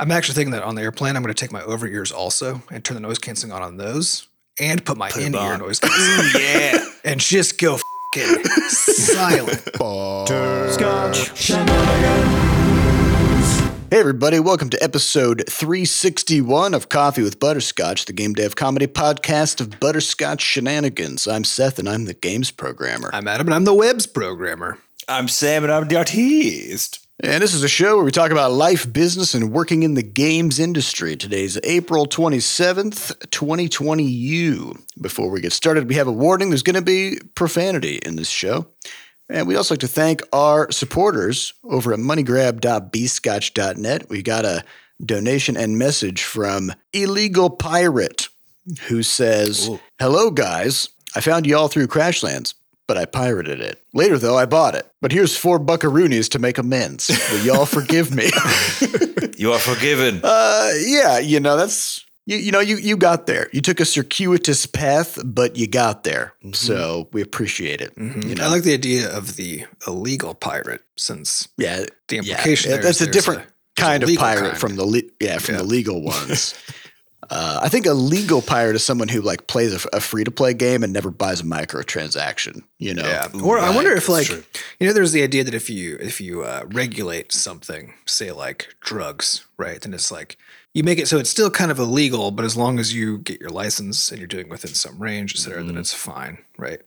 I'm actually thinking that on the airplane, I'm going to take my over ears also and turn the noise canceling on on those and put my Put 'em in ear on. noise canceling yeah. and just go fucking silent. Scotch. Hey, everybody, welcome to episode 361 of Coffee with Butterscotch, the game dev comedy podcast of Butterscotch Shenanigans. I'm Seth, and I'm the games programmer. I'm Adam and I'm the webs programmer. I'm Sam and I'm the artist. And this is a show where we talk about life, business, and working in the games industry. Today's April 27th, 2020. Before we get started, we have a warning there's going to be profanity in this show. And we'd also like to thank our supporters over at moneygrab.bscotch.net. We got a donation and message from Illegal Pirate who says, Ooh. Hello, guys. I found y'all through Crashlands, but I pirated it. Later, though, I bought it. But here's four buckaroonies to make amends. Will y'all forgive me? You are forgiven. Uh, yeah, you know that's you. You know you you got there. You took a circuitous path, but you got there. So we appreciate it. Mhm. You know, I like the idea of the illegal pirate since yeah, the yeah. implication there That's is a different there's kind of pirate kind. from the le- yeah from Yeah. the legal ones. Uh, I think a legal pirate is someone who like plays a, a free to play game and never buys a microtransaction. You know, Yeah. Ooh, or I wonder if like true. you know there's the idea that if you if you uh, regulate something, say like drugs, right? Then it's like you make it so it's still kind of illegal, but as long as you get your license and you're doing within some range, et cetera, then Mhm. it's fine, right?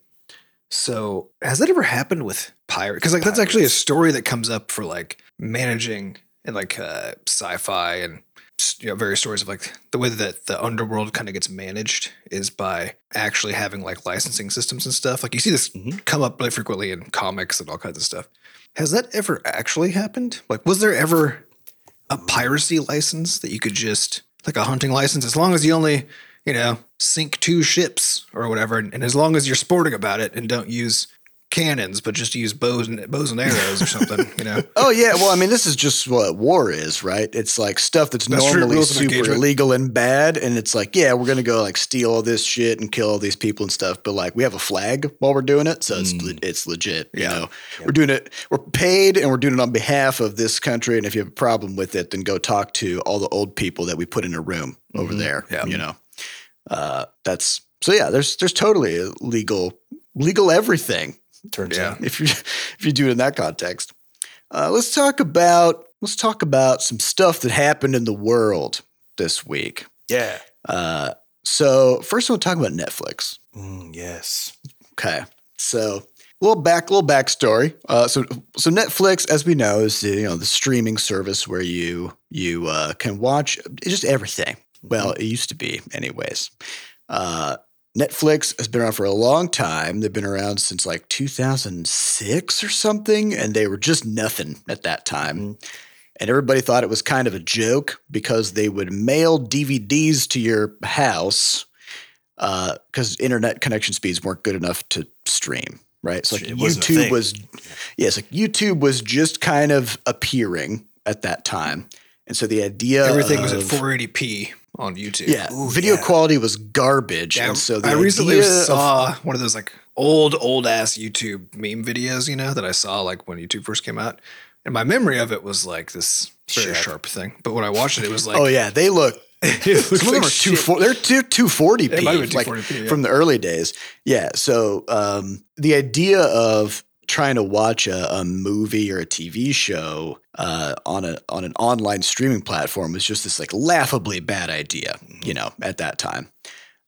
So has that ever happened with pirate? Because like that's actually a story that comes up for like managing and like uh, sci-fi and you know various stories of like the way that the underworld kind of gets managed is by actually having like licensing systems and stuff. Like you see this Mhm. come up really frequently in comics and all kinds of stuff. Has that ever actually happened? Like, was there ever a piracy license that you could just like a hunting license as long as you only you know sink two ships or whatever, and, and as long as you're sporting about it and don't use cannons but just use bows and bows and arrows or something, you know? Oh yeah, well, I mean, this is just what war is, right? It's like stuff that's, That's normally super illegal and bad, and it's like, yeah, we're gonna go like steal all this shit and kill all these people and stuff, but like we have a flag while we're doing it, so it's Mm. le- it's legit. You Yeah. know, we're doing it, we're paid, and we're doing it on behalf of this country. And if you have a problem with it, then go talk to all the old people that we put in a room over Mhm. there. Yeah. You know, uh, that's so yeah. There's there's totally a legal legal everything Turns Yeah. out. if you if you do it in that context. Uh, let's talk about let's talk about some stuff that happened in the world this week. Yeah. Uh, so first, we'll talk about Netflix. Mm, yes. Okay, so a little back, little backstory. Uh, so so Netflix, as we know, is the, you know the streaming service where you you uh, can watch just everything. Well, it used to be, anyways. Uh, Netflix has been around for a long time. They've been around since like 2006 or something, and they were just nothing at that time. Mhm. And everybody thought it was kind of a joke because they would mail DVDs to your house because internet connection speeds weren't good enough to stream. Right, so like It YouTube was, yes, like YouTube was just kind of appearing at that time, and so the idea Everything was at 480p on YouTube. yeah, Ooh, video yeah. quality was garbage, Yeah, and so the I recently idea of- saw one of those like old, old ass YouTube meme videos, you know, that I saw like when YouTube first came out. And my memory of it was like this very Sharp. sharp thing. But when I watched it, it was like, oh yeah, they look. it Some of them are two four. They're two two forty It might have p, like yeah. from the early days. Yeah. So um, the idea of trying to watch a, a movie or a TV show uh, on a on an online streaming platform was just this like laughably bad idea. You know, at that time.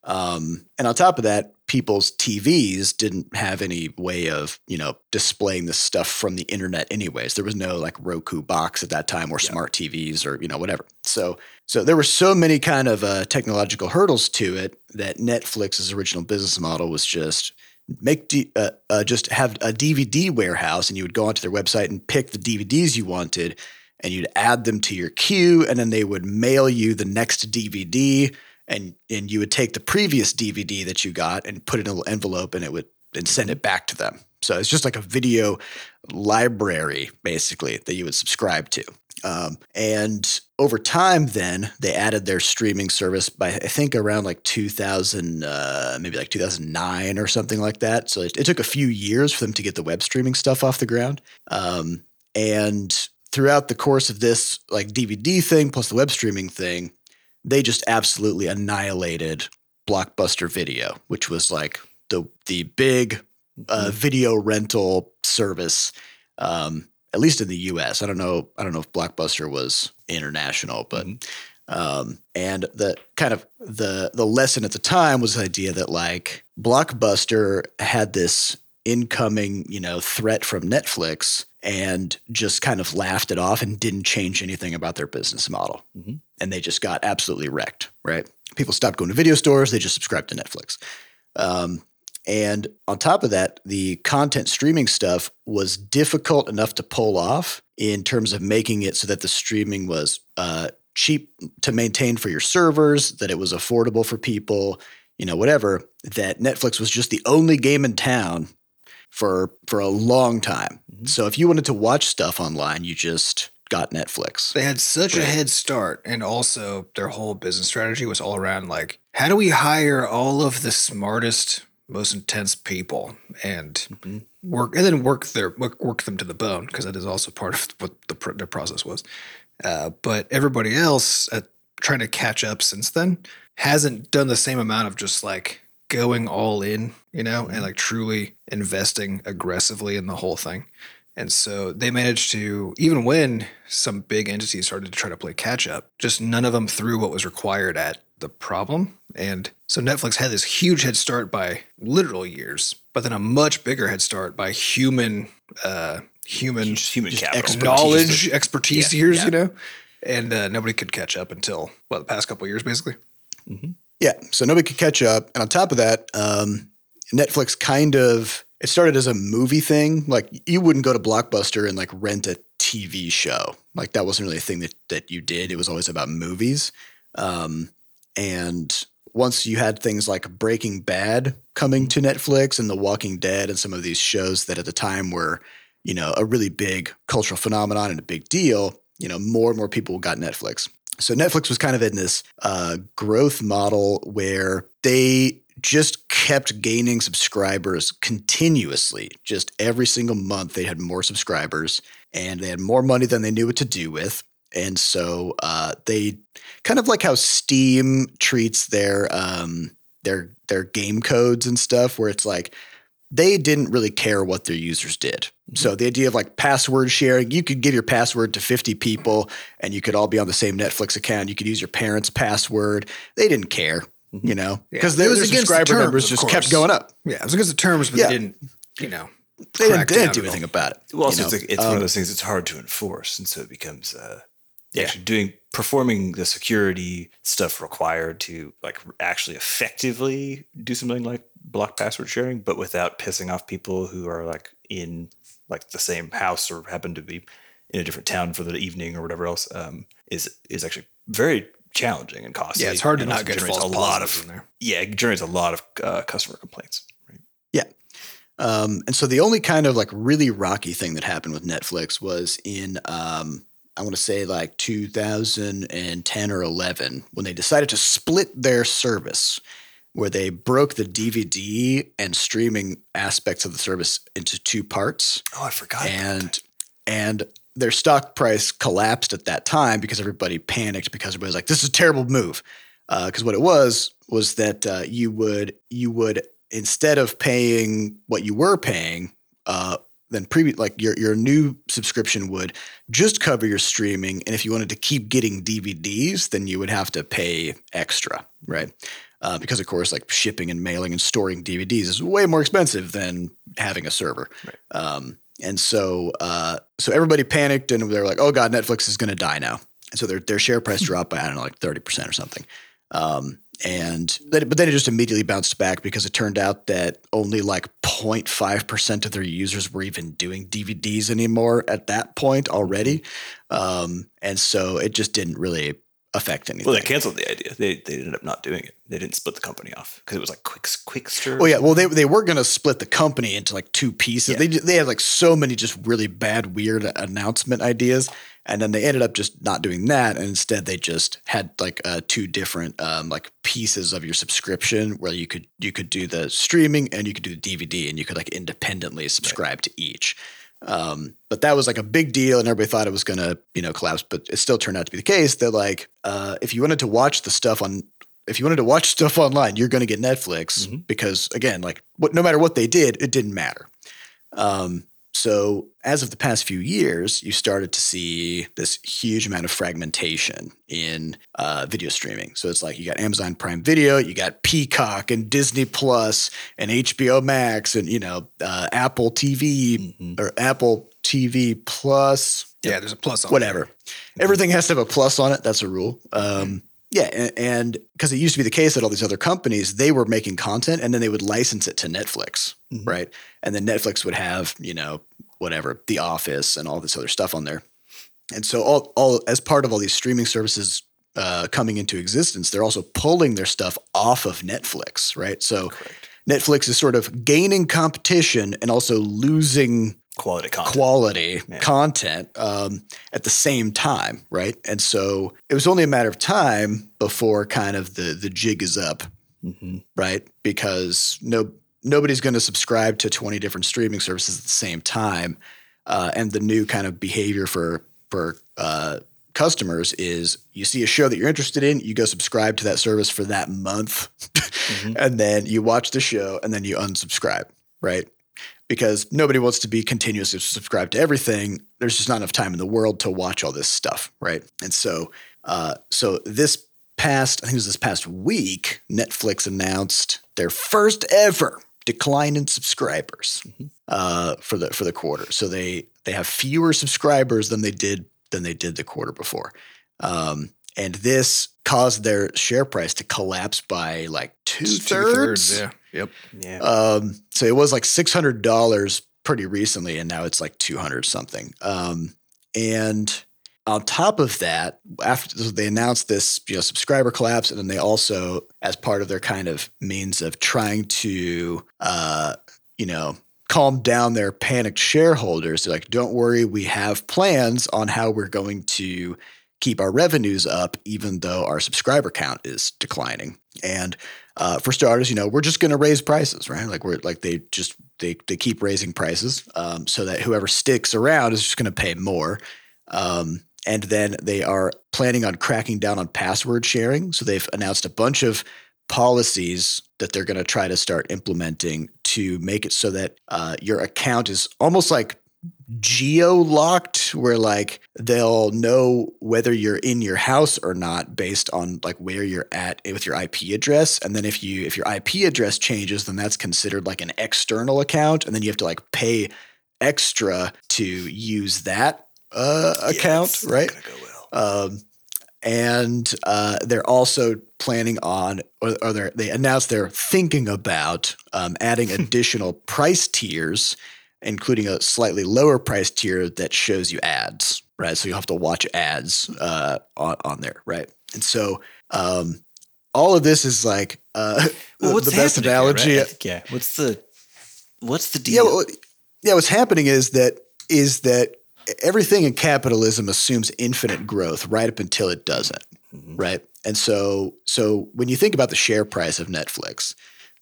Um, and on top of that, people's TVs didn't have any way of, you know, displaying this stuff from the internet anyways. There was no like Roku box at that time or smart TVs or, you know, whatever. So so there were so many kind of uh, technological hurdles to it that Netflix's original business model was just make D, uh, uh, just have a DVD warehouse and you would go onto their website and pick the DVDs you wanted and you'd add them to your queue and then they would mail you the next DVD and and you would take the previous DVD that you got and put it in a little envelope and it would and send it back to them. So it's just like a video library basically that you would subscribe to. Um, and over time, then they added their streaming service by I think around like 2000, uh, maybe like 2009 or something like that. So it, it took a few years for them to get the web streaming stuff off the ground. Um, and throughout the course of this like DVD thing plus the web streaming thing, they just absolutely annihilated Blockbuster Video, which was like the the big uh, video rental service, um, at least in the U.S. I don't know. I don't know if Blockbuster was international, but um, and the kind of the the lesson at the time was the idea that like Blockbuster had this incoming you know threat from Netflix and just kind of laughed it off and didn't change anything about their business model, Mhm. and they just got absolutely wrecked. Right? People stopped going to video stores; they just subscribed to Netflix. Um, and on top of that, the content streaming stuff was difficult enough to pull off in terms of making it so that the streaming was uh, cheap to maintain for your servers, that it was affordable for people, you know, whatever. That Netflix was just the only game in town for for a long time. Mhm. So if you wanted to watch stuff online, you just got Netflix. They had such a head start, and also their whole business strategy was all around like, how do we hire all of the smartest, most intense people and Mhm. work, and then work their work, work them to the bone because that is also part of what the their process was. Uh, but everybody else at trying to catch up since then hasn't done the same amount of just like going all in, you know, and like truly investing aggressively in the whole thing. And so they managed to, even when some big entities started to try to play catch up, just none of them threw what was required at the problem. And so Netflix had this huge head start by literal years, but then a much bigger head start by human, uh, human Just human Just capital. expertise. knowledge, expertise Yeah, years, yeah. you know? And uh, nobody could catch up until, well, the past couple of years, basically. Yeah, so nobody could catch up. And on top of that, um, Netflix kind of it started as a movie thing. Like you wouldn't go to Blockbuster and like rent a TV show. Like that wasn't really a thing that that you did. It was always about movies. Um, and once you had things like Breaking Bad coming to Netflix and The Walking Dead and some of these shows that at the time were, you know, a really big cultural phenomenon and a big deal, you know, more and more people got Netflix. So Netflix was kind of in this uh, growth model where they just kept gaining subscribers continuously. Just every single month, they had more subscribers and they had more money than they knew what to do with. And so uh, they kind of like how Steam treats their um, their their game codes and stuff, where it's like they didn't really care what their users did. So the idea of like password sharing, you could give your password to 50 people and you could all be on the same Netflix account. You could use your parents' password. They didn't care, you know, because It their was their against the subscriber terms, numbers just course. kept going up. Yeah, it was against the terms, but Yeah. they didn't, you know, They didn't, they didn't do anything about it. Well, also you it's, like, it's one Um, of those things that's hard to enforce, and so it becomes uh, Yeah. actually doing performing the security stuff required to like actually effectively do something like block password sharing, but without pissing off people who are like in like the same house or happen to be in a different town for the evening or whatever else um, is is actually very challenging and costly. yeah, it's hard to not get generates a lot of in there. yeah, it generates a lot of uh, customer complaints. Right? Yeah, um, and so the only kind of like really rocky thing that happened with Netflix was in, um, I want to say like 2010 or 11 when they decided to split their service, where they broke the DVD and streaming aspects of the service into two parts, Oh, I forgot. and and their stock price collapsed at that time because everybody panicked because everybody was like, "This is a terrible move." Because what it was was that uh, you would you would instead of paying what you were paying, uh, then previous like your your new subscription would just cover your streaming, and if you wanted to keep getting DVDs, then you would have to pay extra, right? Uh, because of course, like shipping and mailing and storing DVDs is way more expensive than having a server. Um, and so, uh, so everybody panicked and they were like, "Oh God, Netflix is going to die now." And so their their share price dropped by I don't know, like thirty percent or something. Um, and then, but then it just immediately bounced back because it turned out that only like 0.5 percent of their users were even doing DVDs anymore at that point already. Um, and so it just didn't really affect anything. Well, they canceled the idea. They they ended up not doing it. They didn't split the company off because it was like quick Qwikster. Oh yeah, well they they were gonna split the company into like two pieces. Yeah. They they had like so many just really bad, weird announcement ideas, and then they ended up just not doing that, and instead they just had like uh, two different um, like pieces of your subscription where you could you could do the streaming and you could do the DVD, and you could like independently subscribe to each. Um, but that was like a big deal, and everybody thought it was going to, you know, collapse. But it still turned out to be the case that like, uh, if you wanted to watch the stuff on, if you wanted to watch stuff online, you're going to get Netflix Mhm. because again, like, what no matter what they did, it didn't matter. Um, so as of the past few years, you started to see this huge amount of fragmentation in uh, video streaming. So it's like you got Amazon Prime Video, you got Peacock and Disney Plus and HBO Max and you know uh, Apple TV Mhm. or Apple TV Plus, Yeah, there's a plus on it. whatever. Everything has to have a plus on it. That's a rule. Um, yeah, and because it used to be the case that all these other companies they were making content and then they would license it to Netflix, Mhm. right? And then Netflix would have you know whatever The Office and all this other stuff on there. And so all all as part of all these streaming services uh, coming into existence, they're also pulling their stuff off of Netflix, right? So Correct. Netflix is sort of gaining competition and also losing Quality content. quality Yeah. content um, at the same time, right? And so it was only a matter of time before kind of the the jig is up, Mhm. right? Because no nobody's going to subscribe to 20 different streaming services at the same time, uh, and the new kind of behavior for for uh, customers is you see a show that you're interested in, you go subscribe to that service for that month, Mhm. and then you watch the show, and then you unsubscribe, right? Because nobody wants to be continuously subscribed to everything. There's just not enough time in the world to watch all this stuff, right? And so, uh, so this past, I think it was this past week, Netflix announced their first ever decline in subscribers uh, for the for the quarter. So they they have fewer subscribers than they did than they did the quarter before, um, and this caused their share price to collapse by like two thirds. Yeah. Yep. Yeah. Um, so it was like six hundred dollars pretty recently, and now it's like two hundred something. Um, and on top of that, after they announced this, you know, subscriber collapse, and then they also, as part of their kind of means of trying to, uh, you know, calm down their panicked shareholders, they're like, "Don't worry, we have plans on how we're going to." keep our revenues up even though our subscriber count is declining and uh, for starters, you know, we're just going to raise prices, right? Like we're like they just they they keep raising prices um, so that whoever sticks around is just going to pay more. Um, and then they are planning on cracking down on password sharing. So they've announced a bunch of policies that they're going to try to start implementing to make it so that uh, your account is almost like geo locked where like they'll know whether you're in your house or not based on like where you're at with your IP address. And then if you if your IP address changes then that's considered like an external account. And then you have to like pay extra to use that uh account right go well. um, and uh, they're also planning on, or, or they're, they announced they're thinking about um, adding additional price tiers, including a slightly lower price tier that shows you ads, right? So you have to watch ads uh, on, on there, right? And so um, all of this is like uh, Well, what's the best happening here, analogy. right? Think, Yeah. What's the what's the Yeah, deal? well, yeah. What's happening is that is that everything in capitalism assumes infinite growth right up until it doesn't, Mhm. right? And so, so when you think about the share price of Netflix,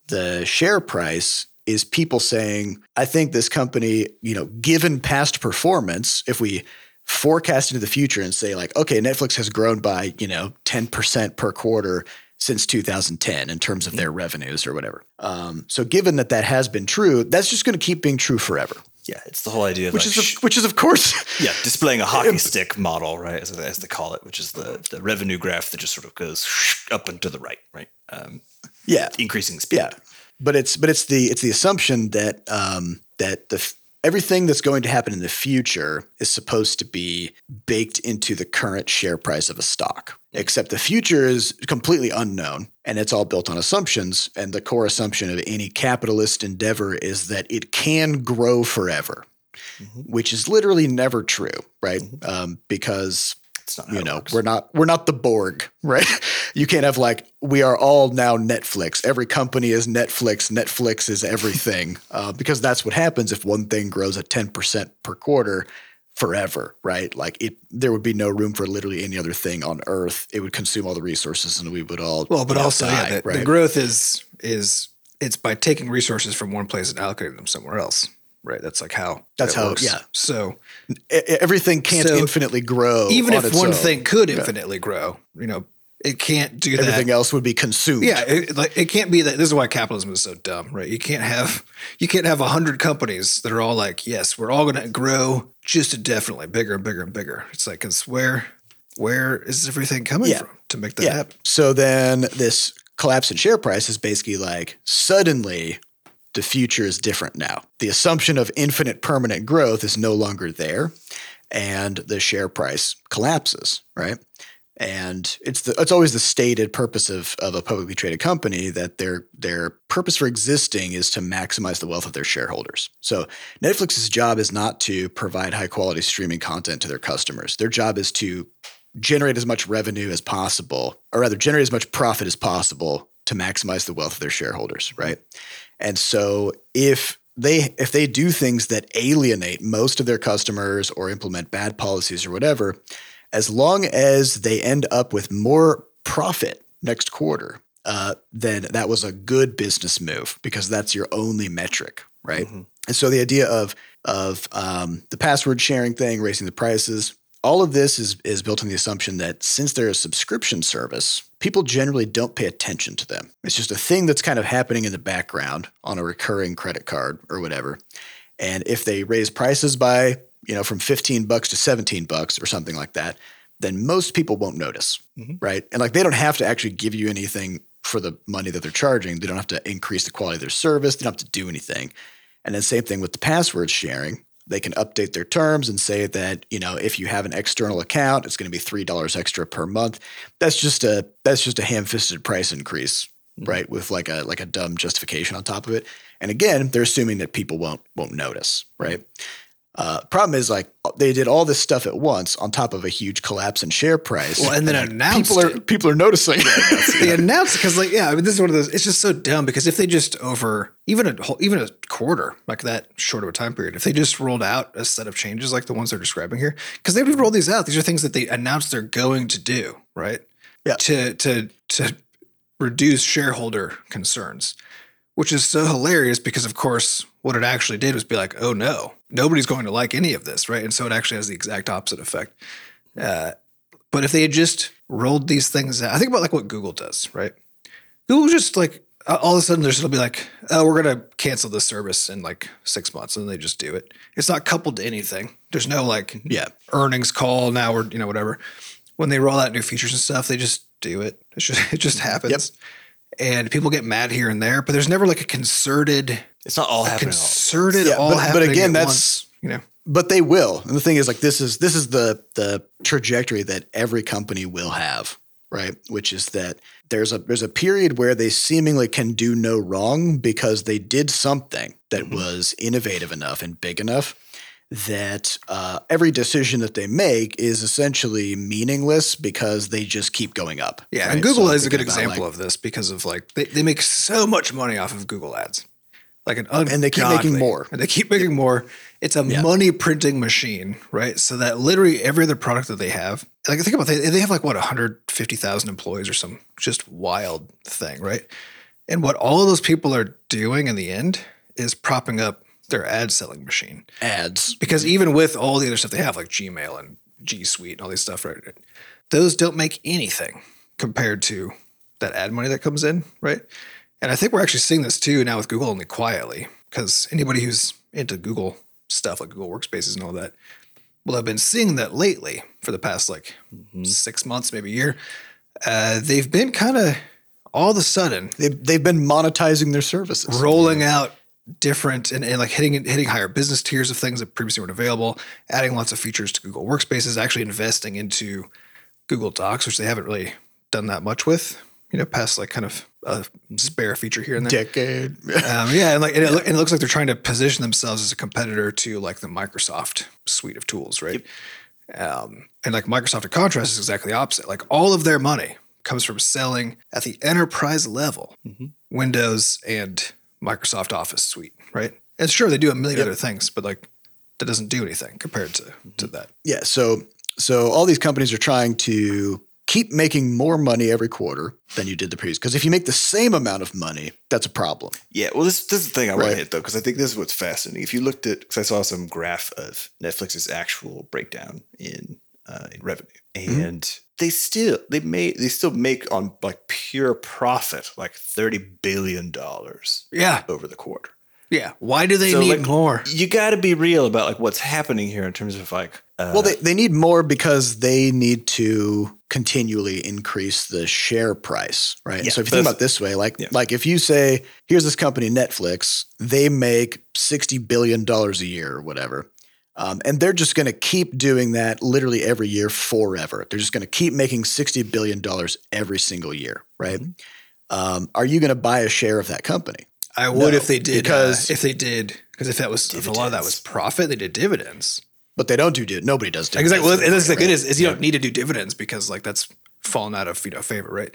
the share price is people saying, "I think this company, you know, given past performance, if we." Forecast into the future and say like, okay, Netflix has grown by you know ten percent per quarter since 2010 in terms of their revenues or whatever. Um, so given that that has been true, that's just going to keep being true forever. Yeah, it's the whole idea of Which like, is of, which is of course yeah, displaying a hockey stick model, right, as, as they call it, which is the, the revenue graph that just sort of goes up and to the right, right, um, yeah increasing speed. yeah. But it's but it's the it's the assumption that um, that the everything that's going to happen in the future is supposed to be baked into the current share price of a stock. Except the future is completely unknown and it's all built on assumptions. And the core assumption of any capitalist endeavor is that it can grow forever, Mhm. which is literally never true, right? Um, because not you know we're not we're not the borg right you can't have like we are all now netflix every company is netflix netflix is everything uh, because that's what happens if one thing grows at 10% per quarter forever right like it there would be no room for literally any other thing on earth it would consume all the resources and we would all Well, but also, die, yeah, the, right the growth is is it's by taking resources from one place and allocating them somewhere else, right? That's like how That's it how- works. yeah. So everything can't So, infinitely grow. even if one own. thing could infinitely grow, you know, it can't do that. everything else would be consumed. Yeah, it, like it can't be that. This is why capitalism is so dumb, right? You can't have you can't have a hundred companies that are all like, yes, we're all going to grow just indefinitely, bigger and bigger and bigger. It's like, cause where where is everything coming Yeah. from to make that yeah. happen? So then this collapse in share price is basically like suddenly the future is different now. The assumption of infinite permanent growth is no longer there, and the share price collapses. Right. And it's the it's always the stated purpose of, of a publicly traded company that their their purpose for existing is to maximize the wealth of their shareholders. So Netflix's job is not to provide high quality streaming content to their customers. Their job is to generate as much revenue as possible, or rather generate as much profit as possible to maximize the wealth of their shareholders, right? And so if they if they do things that alienate most of their customers or implement bad policies or whatever, as long as they end up with more profit next quarter, uh, then that was a good business move because that's your only metric, right? And so the idea of of um, the password sharing thing, raising the prices, all of this is is built on the assumption that since they're a subscription service, people generally don't pay attention to them. It's just a thing that's kind of happening in the background on a recurring credit card or whatever. And if they raise prices by, you know, from 15 bucks to 17 bucks or something like that, then most people won't notice, mm-hmm. right? And like they don't have to actually give you anything for the money that they're charging. They don't have to increase the quality of their service. They don't have to do anything. And then same thing with the password sharing. They can update their terms and say that, you know, if you have an external account, it's going to be $3 extra per month. That's just a that's just a ham-fisted price increase, mm-hmm. right? With like a like a dumb justification on top of it. And again, they're assuming that people won't won't notice, right? Uh, problem is like they did all this stuff at once on top of a huge collapse in share price. Well, and then like, announced people are it. people are noticing. That they announced because like yeah, I mean this is one of those. It's just so dumb because if they just over even a whole even a quarter like that short of a time period, if they just rolled out a set of changes like the ones they're describing here, because they would roll these out. These are things that they announced they're going to do, right? Yeah. To to to reduce shareholder concerns, which is so hilarious because of course what it actually did was be like, oh no, nobody's going to like any of this, right? And so it actually has the exact opposite effect. Uh, but if they had just rolled these things out, I think about like what Google does, right? Google just like all of a sudden there's it'll be like, oh, we're gonna cancel this service in like six months, and they just do it. It's not coupled to anything. There's no like Yeah. earnings call now or you know whatever. When they roll out new features and stuff, they just do it. It's just it just happens. And people get mad here and there, but there's never like a concerted, It's not all happening. all- concerted Yeah, all but- but again, at that's- once, you know. but they will. And the thing is, like, this is this is the the trajectory that every company will have, right? Which is that there's a there's a period where they seemingly can do no wrong because they did something that Mm-hmm. was innovative enough and big enough that uh, every decision that they make is essentially meaningless because they just keep going up. Yeah, right? and Google So is a good example like- of this because of like they, they make so much money off of Google ads. Like an And they keep making more. And they keep making more. It's a Yeah. money printing machine, right? So that literally every other product that they have, like think about it, they have like what 150,000 employees or some just wild thing, right? And what all of those people are doing in the end is propping up their ad selling machine ads. because even with all the other stuff they have, like Gmail and G Suite and all these stuff, right? Those don't make anything compared to that ad money that comes in, right? And I think we're actually seeing this too now with Google only quietly, because anybody who's into Google stuff like Google Workspaces and all that will have been seeing that lately for the past like six months, maybe a year. Uh, they've been kind of all of a sudden they've, they've been monetizing their services. rolling out different and, and like hitting hitting higher business tiers of things that previously weren't available, adding lots of features to Google Workspaces, actually investing into Google Docs, which they haven't really done that much with. You know, past like kind of a spare feature here and there. Decade. Um, yeah, and like and it, and it looks like they're trying to position themselves as a competitor to like the Microsoft suite of tools, right? Um, and like Microsoft in contrast is exactly the opposite. Like all of their money comes from selling at the enterprise level Windows and Microsoft Office suite, right? And sure, they do a million other things, but like that doesn't do anything compared to to that. Yeah. So so all these companies are trying to keep making more money every quarter than you did the previous. Because if you make the same amount of money, that's a problem. Yeah, well, this, this is the thing I want Right. to hit though, because I think this is what's fascinating. If you looked at, because I saw some graph of Netflix's actual breakdown in uh, in revenue, Mm-hmm. They still they made they still make on like pure profit like thirty billion dollars Yeah. over the quarter. Yeah. Why do they So, need like, more? You got to be real about like what's happening here in terms of like. Uh, Well, they, they need more because they need to continually increase the share price, right? Yeah, so if you think about it this way, like yeah. like if you say, here's this company, Netflix, they make sixty billion dollars a year or whatever. Um, and they're just going to keep doing that literally every year forever. They're just going to keep making $60 billion every single year, right? Mm-hmm. Um, are you going to buy a share of that company? I would No, if they did because- uh, if they did because if that was if a lot of that was profit, they did dividends. But they don't do div- Nobody does dividends. Exactly. Well, that's the right? good is, is you don't need to do dividends because like that's fallen out of you know favor, right?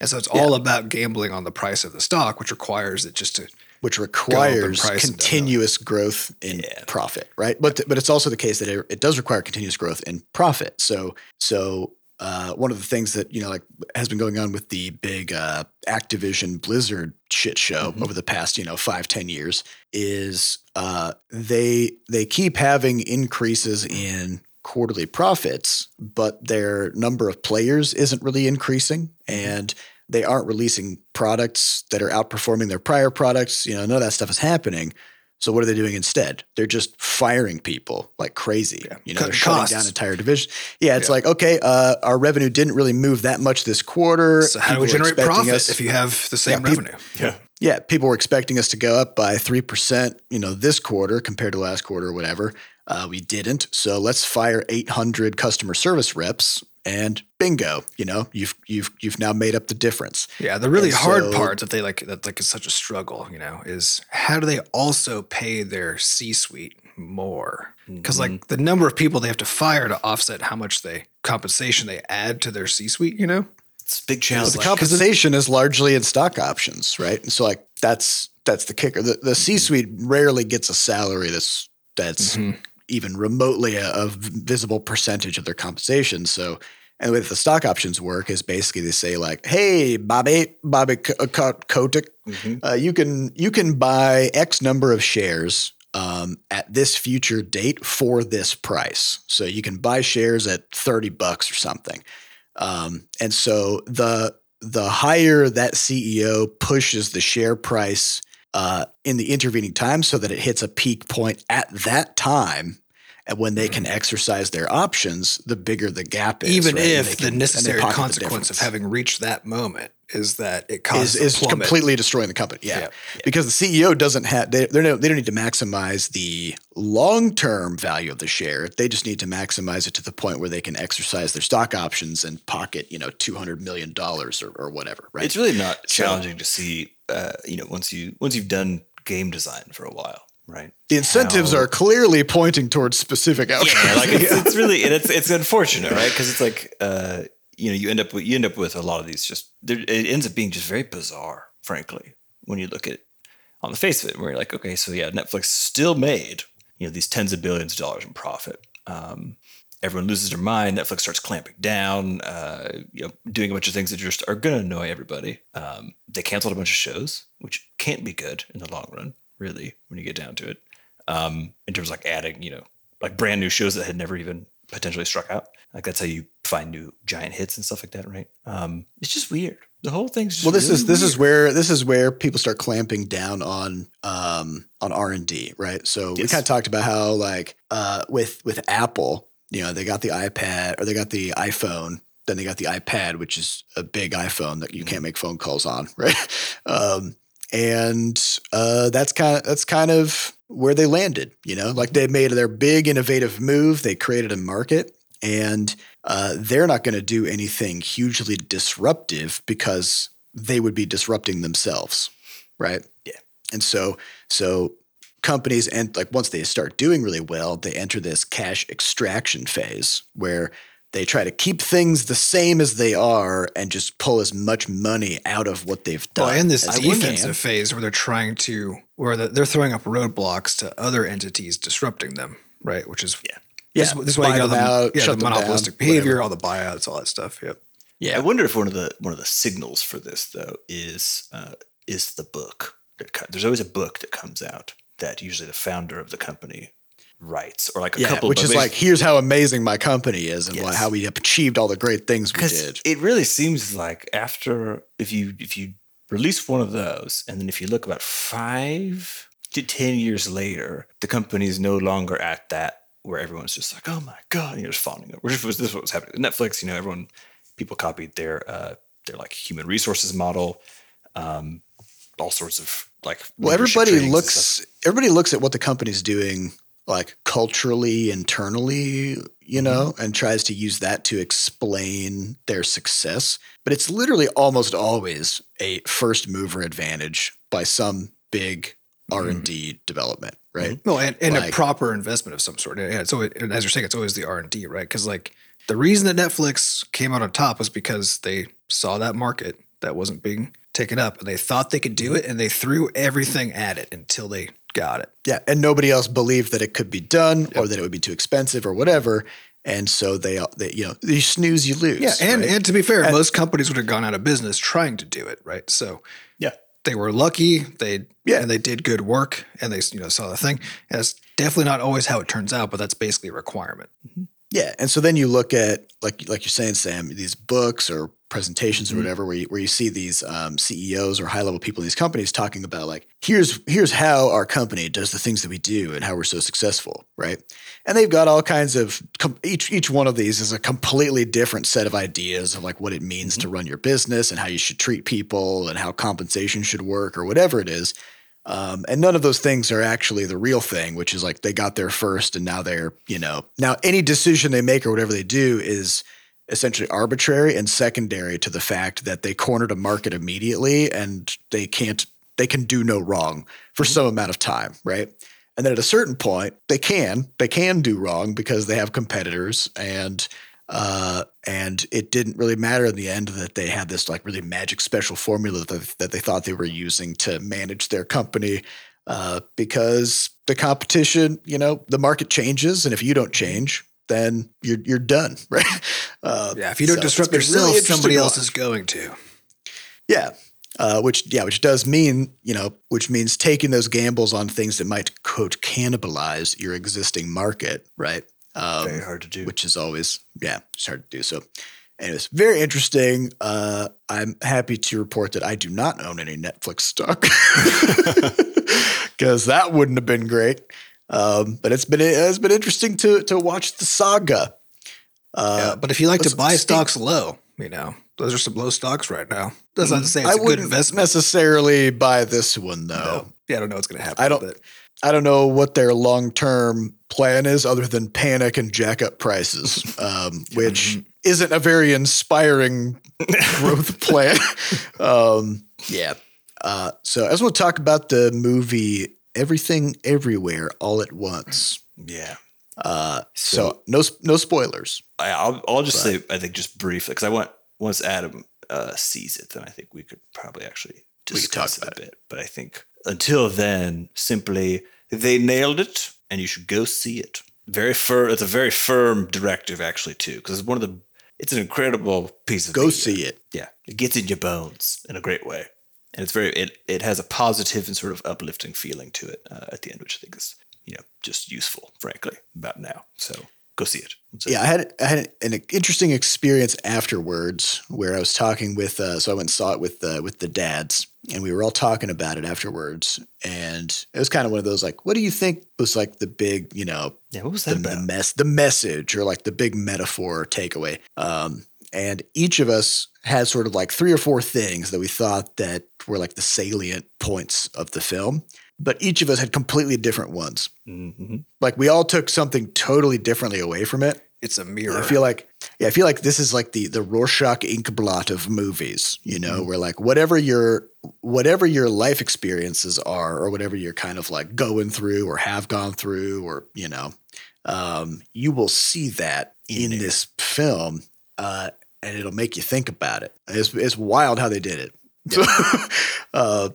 And so it's all about gambling on the price of the stock, which requires it just to which requires continuous growth in Yeah. profit, right? But but it's also the case that it, it does require continuous growth in profit. So so uh, one of the things that you know like has been going on with the big uh, Activision Blizzard shit show over the past you know five ten years is uh, they they keep having increases in quarterly profits, but their number of players isn't really increasing, and they aren't releasing products that are outperforming their prior products. You know, none of that stuff is happening. So what are they doing instead? They're just firing people like crazy. You know, they're shutting down entire divisions. Yeah, it's like okay, uh, our revenue didn't really move that much this quarter. so how do we generate expecting profit us- if you have the same Yeah, peop- revenue? yeah. yeah, people were expecting us to go up by 3%, you know, this quarter compared to last quarter or whatever. Uh, we didn't. So let's fire 800 customer service reps and bingo, you know, you've you've you've now made up the difference. Yeah, the really And hard so- part that they like that like is such a struggle, you know, is how do they also pay their C-suite more? Because Mm-hmm. like the number of people they have to fire to offset how much they compensation they add to their C-suite, you know? It's a big challenge. the compensation is largely in stock options, right? And so like that's that's the kicker. The Mm-hmm. the C-suite rarely gets a salary that's that's even remotely a, a visible percentage of their compensation. So and the way that the stock options work is basically they say like, "Hey, Bobby, Bobby uh, Kotick, Mhm. uh, you can you can buy X number of shares um, at this future date for this price. So you can buy shares at thirty bucks or something. Um, and so the the higher that CEO pushes the share price uh, in the intervening time, so that it hits a peak point at that time. And when they can exercise their options, the bigger the gap is. Mm-hmm. Even right? If the can- they necessary pocket the consequence of having reached that moment is that it is, causes a is completely destroying the company. Yeah. Yeah. Because the CEO doesn't have, they, no, they don't need to maximize the long term value of the share. They just need to maximize it to the point where they can exercise their stock options and pocket, you know, $200 million or, or whatever. Right. It's really not So- challenging to see, uh, you know, once you once you've done game design for a while, right? the incentives how- are clearly pointing towards specific outcomes. Yeah, like it's, it's really and it's it's unfortunate, right? Because it's like uh, you know you end up with you end up with a lot of these just there, it ends up being just very bizarre, frankly, when you look at it on the face of it, where you're like, okay, so yeah, Netflix still made you know these tens of billions of dollars in profit. Um, everyone loses their mind. Netflix starts clamping down, uh, you know, doing a bunch of things that just are going to annoy everybody. Um, they canceled a bunch of shows, which can't be good in the long run, really, when you get down to it. Um, in terms of like adding, you know, like brand new shows that had never even potentially struck out. Like that's how you find new giant hits and stuff like that, right? Um, it's just weird. The whole thing's just Well, this really is this weird. is where this is where people start clamping down on um, on R and D, right? So we kind of talked about how like uh, with with Apple, you know, they got the iPad or they got the iPhone, then they got the iPad, which is a big iPhone that you can't make phone calls on, right? Um, and uh, that's kind of that's kind of where they landed. You know, like they made their big innovative move. They created a market, and uh, they're not going to do anything hugely disruptive because they would be disrupting themselves, right? Yeah. And so, so companies and like once they start doing really well, they enter this cash extraction phase where they try to keep things the same as they are and just pull as much money out of what they've done. Well, in this as can. defensive phase where they're trying to, where they're throwing up roadblocks to other entities disrupting them, right? Which is Yeah. this, Yeah, this is why you got them the, out, yeah, shut the them down, monopolistic behavior, whatever. all the buyouts, all that stuff. Yep. Yeah. I wonder if one of the one of the signals for this though is uh, is the book. That There's always a book that comes out that usually the founder of the company writes, or like a yeah, couple. which is like, here's how amazing my company is and why, Yes. how we have achieved all the great things we did. it really seems like after if you if you release one of those and then if you look about five to ten years later the company is no longer at that where everyone's just like oh my god and you're just fawning over which was this is what was happening netflix you know everyone people copied their uh their like human resources model um all sorts of like Well, everybody trainings and stuff. looks everybody looks at what the company's doing like culturally, internally, you mm-hmm. know, and tries to use that to explain their success. But it's literally almost always a first mover advantage by some big mm-hmm. R and D development, right? Mm-hmm. Well, and, and Like- a proper investment of some sort. Yeah, so as you're saying, it's always the R and D, right? Because like the reason that Netflix came out on top was because they saw that market that wasn't being taken up, and they thought they could do it, and they threw everything at it until they got it. Yeah, and nobody else believed that it could be done or that it would be too expensive or whatever. And so they, they you know, you snooze, you lose. Yeah, and right? and to be fair, And- most companies would have gone out of business trying to do it, right? So yeah they were lucky. They Yeah. and they did good work, and they you know saw the thing. And it's definitely not always how it turns out, but that's basically a requirement. Mm-hmm. Yeah, and so then you look at like like you're saying, Sam, these books or presentations or whatever, where you, where you see these um, CEOs or high level people in these companies talking about like here's here's how our company does the things that we do and how we're so successful, right? And they've got all kinds of com- each each one of these is a completely different set of ideas of like what it means to run your business and how you should treat people and how compensation should work or whatever it is. Um, and none of those things are actually the real thing, which is like they got there first and now they're, you know, now any decision they make or whatever they do is essentially arbitrary and secondary to the fact that they cornered a market immediately and they can't, they can do no wrong for some amount of time, right? And then at a certain point, they can, they can do wrong because they have competitors and, uh, and it didn't really matter in the end that they had this like really magic special formula that, that they thought they were using to manage their company uh, because the competition, you know, the market changes, and if you don't change, then you're you're done, right? Uh, Yeah, if you don't so disrupt it's really yourself, somebody else is going to. yeah. Uh, which yeah, which does mean you know, which means taking those gambles on things that might quote cannibalize your existing market, right? Um, very hard to do which is always yeah, it's hard to do. So, anyways, very interesting. Uh, I'm happy to report that I do not own any Netflix stock because that wouldn't have been great. Um, but it's been it's been interesting to to watch the saga. Uh, yeah, but if you like to buy stocks low, you know those are some low stocks right now. That's not to say it's I a good wouldn't investment. necessarily buy this one though. No. Yeah, I don't know what's going to happen. I don't-. I don't know what their long term plan is other than panic and jack up prices, um, which isn't a very inspiring growth plan. um, yeah. Uh, so I just want to talk about the movie Everything Everywhere All at Once. yeah Uh, so, no no spoilers. I, I'll, I'll just say, I think just briefly, because I want once Adam uh, sees it, then I think we could probably actually discuss it a bit. But I think until then, simply they nailed it, and you should go see it. Very firm. It's a very firm directive, actually, too, because it's one of the. It's an incredible piece of Go media. see it. Yeah, it gets in your bones in a great way, and it's very. It it has a positive and sort of uplifting feeling to it uh, at the end, which I think is you know just useful, frankly, about now. So go see it. It. Yeah, I had I had an interesting experience afterwards where I was talking with. Uh, so I went and saw it with uh, with the dads, and we were all talking about it afterwards. And it was kind of one of those like, what do you think was like the big, you know, Yeah, what was the, that the about? mess, the message, or like the big metaphor or takeaway? Um, and each of us had sort of like three or four things that we thought that were like the salient points of the film, but each of us had completely different ones. hmm Like we all took something totally differently away from it. It's a And mirror. I feel like yeah, I feel like this is like the the Rorschach ink blot of movies, you know, Mm-hmm. where like whatever your whatever your life experiences are or whatever you're kind of like going through or have gone through or, you know, um, you will see that In in, this film. Uh, and it'll make you think about it. It's it's wild how they did it. So, uh,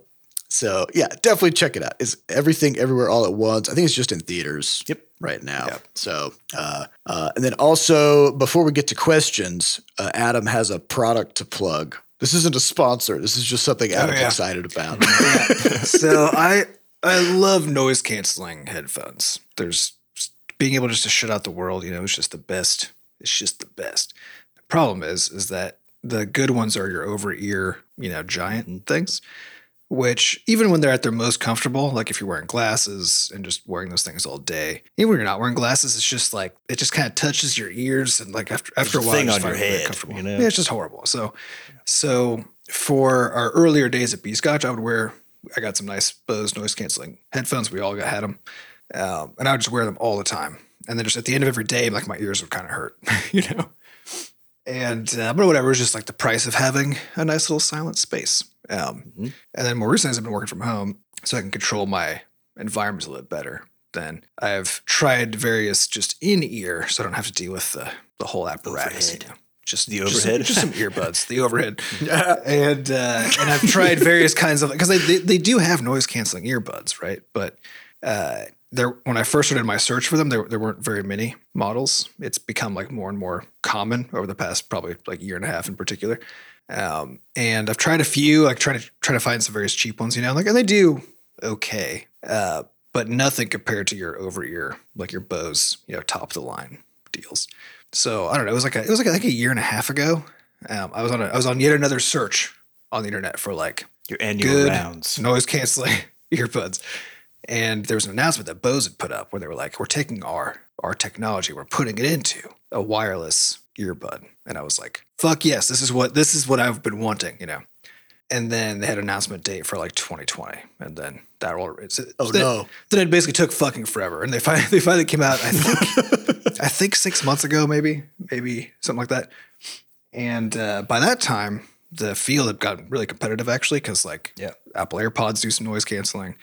so yeah, definitely check it out. It's everything everywhere all at once. I think it's just in theaters. Yep. right now. Yep. So, uh, uh, and then also before we get to questions, uh, Adam has a product to plug. This isn't a sponsor. This is just something Adam's yeah. excited about. so I I love noise canceling headphones. There's being able just to shut out the world. You know, it's just the best. It's just the best. Problem is, is that the good ones are your over ear, you know, giant and things. Which even when they're at their most comfortable, like if you're wearing glasses and just wearing those things all day, even when you're not wearing glasses, it's just like it just kind of touches your ears and like after after a a while, thing on your find it very head, comfortable. you know? Yeah, it's just horrible. So, so for our earlier days at B Scotch, I would wear. I got some nice Bose noise canceling headphones. We all got had them, um, and I would just wear them all the time. And then just at the end of every day, like my ears would kind of hurt, you know. And uh, but whatever, it was just like the price of having a nice little silent space. Um, Mhm. And then more recently, as I've been working from home, so I can control my environment a little bit better. Then I've tried various just in ear, so I don't have to deal with the the whole apparatus. You know? Just The just- overhead? just some earbuds, the overhead and uh, and I've tried various kinds of because they, they they do have noise canceling earbuds, right? But uh, there when I first started my search for them, there there weren't very many models. It's become like more and more common over the past probably like year and a half in particular. Um, and I've tried a few, like trying to try to find some various cheap ones, you know, like and they do okay, uh, but nothing compared to your over ear, like your Bose, you know, top of the line deals. So I don't know. It was like a, it was like, like a year and a half ago. Um, I was on a, I was on yet another search on the internet for like Your annual good rounds. noise canceling earbuds, and there was an announcement that Bose had put up where they were like, "We're taking our our technology, we're putting it into a wireless earbud," and I was like, "Fuck yes, this is what this is what I've been wanting," you know. And then they had an announcement date for like 2020, and then that all. It's, Oh, then, no. Then it basically took fucking forever, and they finally they finally came out. I think I think six months ago, maybe maybe something like that. And uh, by that time, the field had gotten really competitive, actually, because like Yeah. Apple AirPods do some noise canceling.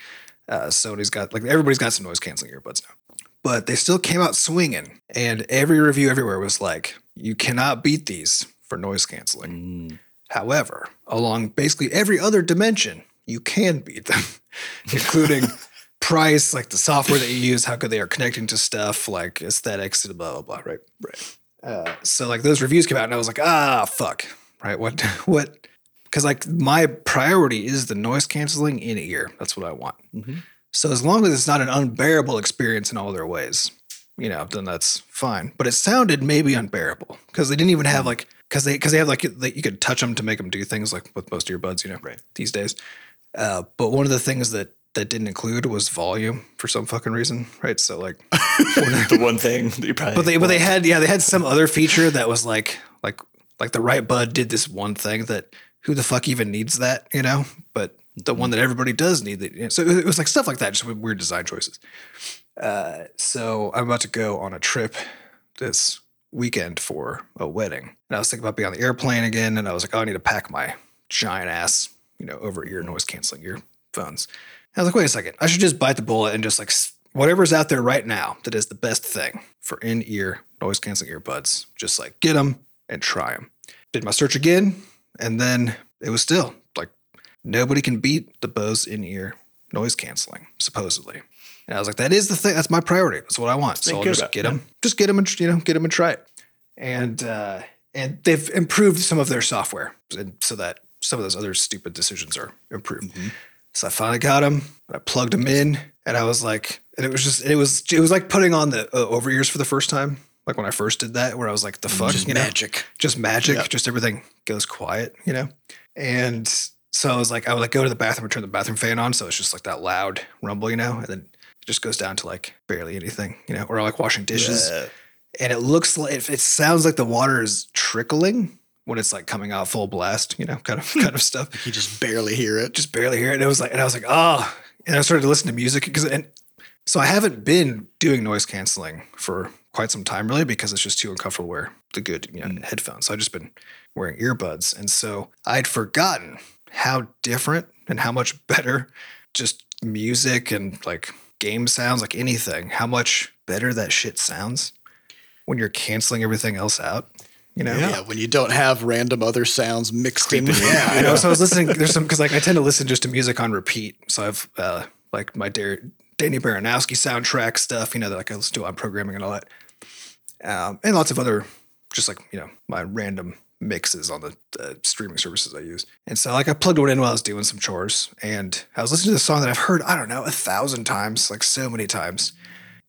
Uh, Sony's got like everybody's got some noise canceling earbuds now, but they still came out swinging, and every review everywhere was like, "You cannot beat these for noise canceling." Mm. However, along basically every other dimension, you can beat them, including price, like the software that you use, how good they are connecting to stuff, like aesthetics, and blah blah blah. Right, right. Uh, so like those reviews came out, and I was like, ah, fuck. Right, what, what? Because like my priority is the noise canceling in ear. That's what I want. Mhm. So as long as it's not an unbearable experience in all their ways, you know, then that's fine. But it sounded maybe unbearable because they didn't even have like because they because they have like you could touch them to make them do things like with most earbuds, you know, Right. these days. Uh, but one of the things that that didn't include was volume for some fucking reason, right? So like, the one thing that you probably but they but they had yeah they had some other feature that was like like like the right bud did this one thing that who the fuck even needs that, you know? But the one that everybody does need that. So it was like stuff like that, just weird design choices. Uh, so I'm about to go on a trip this weekend for a wedding. And I was thinking about being on the airplane again, and I was like, oh, I need to pack my giant ass, you know, over ear noise canceling earphones. And I was like, wait a second, I should just bite the bullet and just like whatever's out there right now that is the best thing for in ear noise canceling earbuds, just like get them and try them. Did my search again, and then it was still like nobody can beat the Bose in ear noise canceling, supposedly. And I was like, that is the thing. That's my priority. That's what I want. So I'll just get them, just get them, and you know, get them and try it. And uh, and they've improved some of their software, and so that some of those other stupid decisions are improved. So I finally got them. I plugged them in, and I was like, and it was just, it was, it was like putting on the uh, over ears for the first time. Like when I first did that, where I was like, the fuck, Just you know? magic. just magic, Yeah. just everything goes quiet, you know? And so I was like, I would like go to the bathroom and turn the bathroom fan on. So it's just like that loud rumble, you know? And then it just goes down to like barely anything, you know? Or like washing dishes. Yeah. And it looks like, it, it sounds like the water is trickling when it's like coming out full blast, you know, kind of, kind of stuff You just barely hear it. just barely hear it. And it was like, and I was like, oh, and I started to listen to music because, and so I haven't been doing noise canceling for quite some time, really, because it's just too uncomfortable to wear the good you know, mm. headphones. So I've just been wearing earbuds, and so I'd forgotten how different and how much better just music and like game sounds, like anything, how much better that shit sounds when you're canceling everything else out. You know, Yeah. when you don't have random other sounds mixed in. yeah, I know. So I was listening. There's some because like I tend to listen just to music on repeat. So I've uh, like my Dar- Danny Baranowski soundtrack stuff, you know, that like I listen to on programming and all that. Um, and lots of other, just like, you know, my random mixes on the, the streaming services I use. And so, like, I plugged one in while I was doing some chores and I was listening to this song that I've heard, I don't know, a thousand times, like so many times.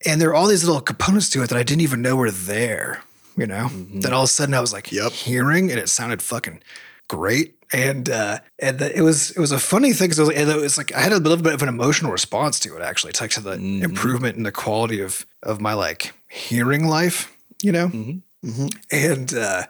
And there are all these little components to it that I didn't even know were there, you know, mm-hmm. that all of a sudden I was like Yep. hearing and it sounded fucking great. And uh, and the, it was it was a funny thing because it, was- it was like I had a little bit of an emotional response to it actually, to, like, to the mm-hmm. improvement in the quality of of my like hearing life, you know, mm-hmm. and uh,